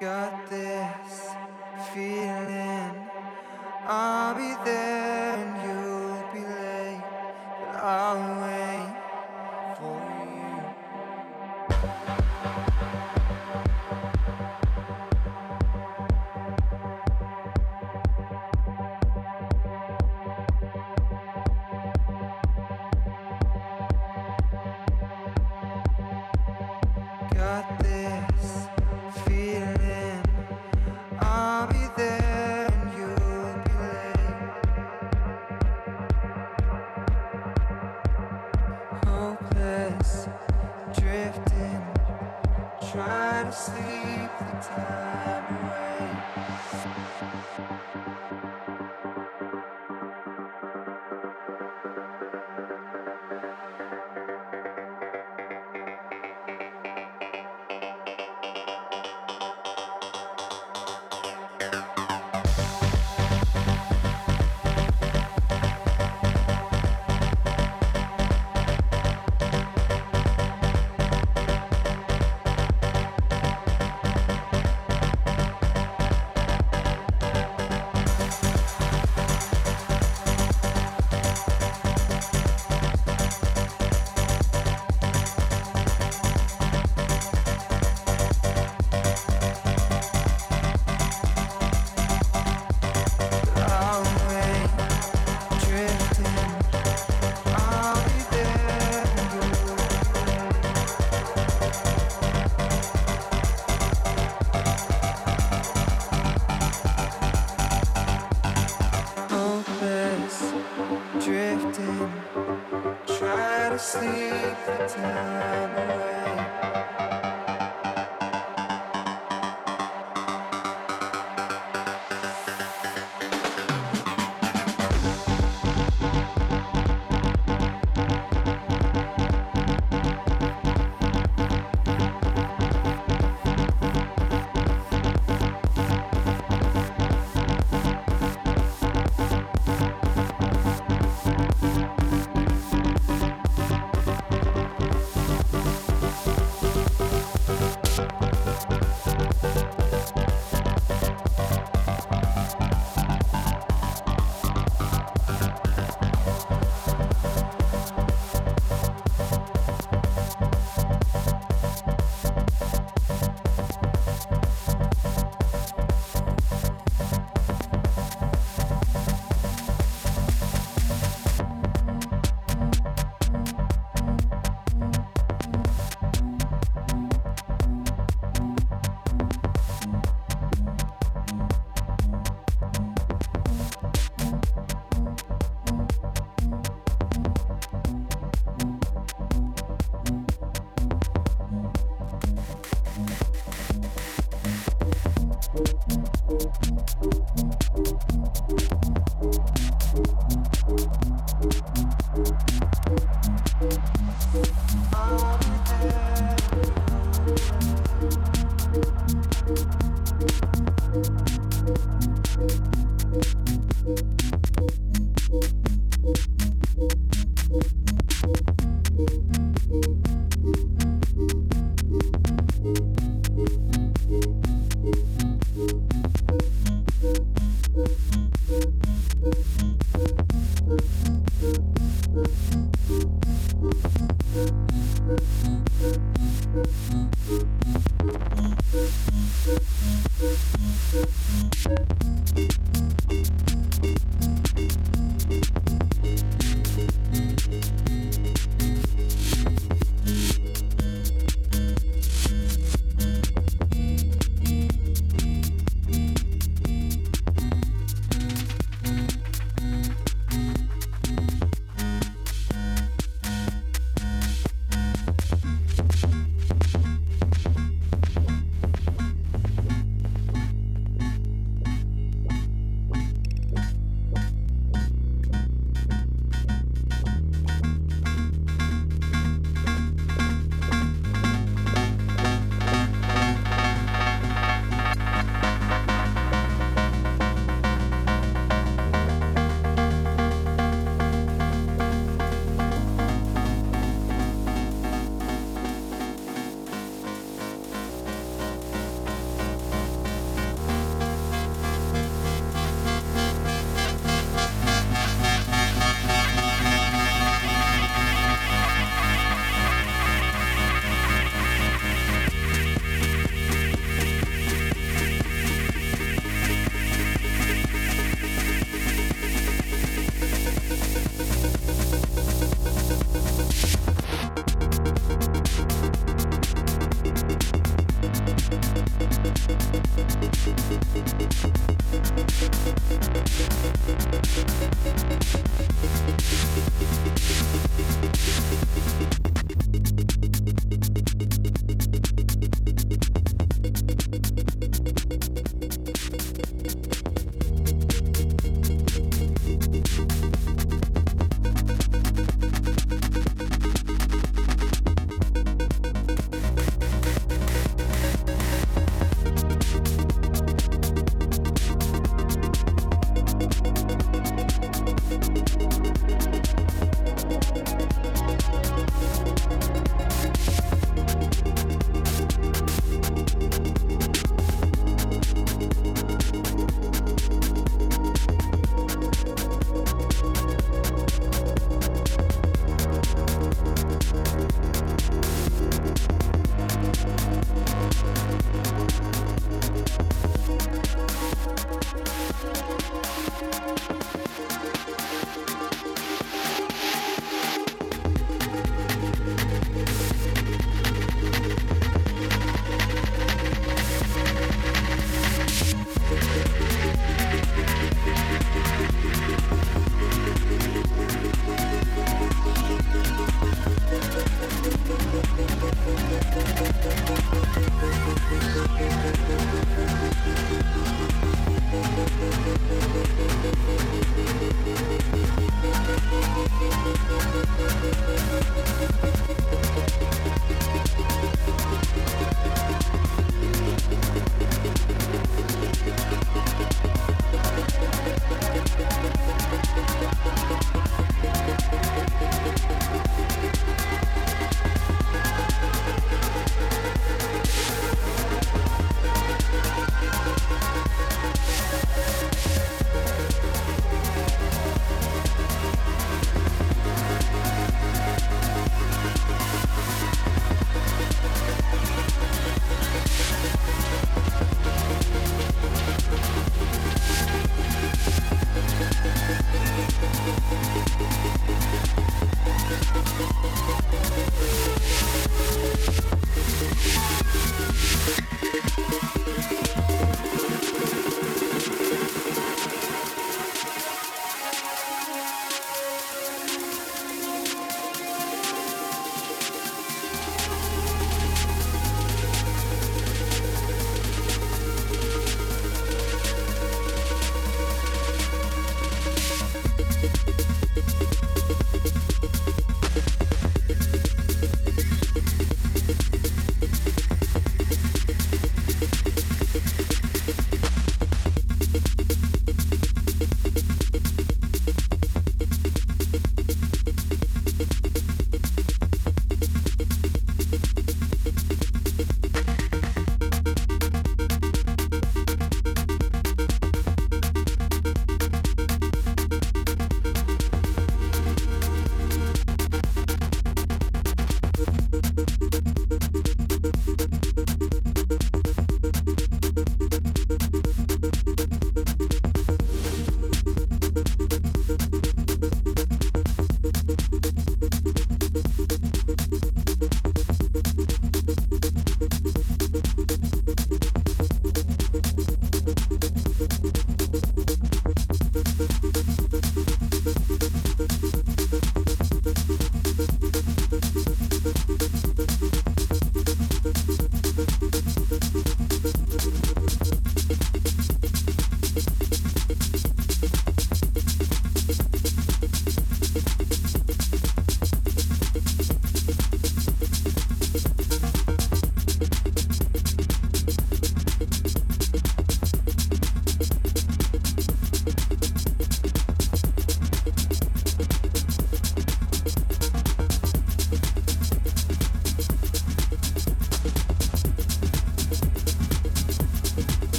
got this sleep the time away.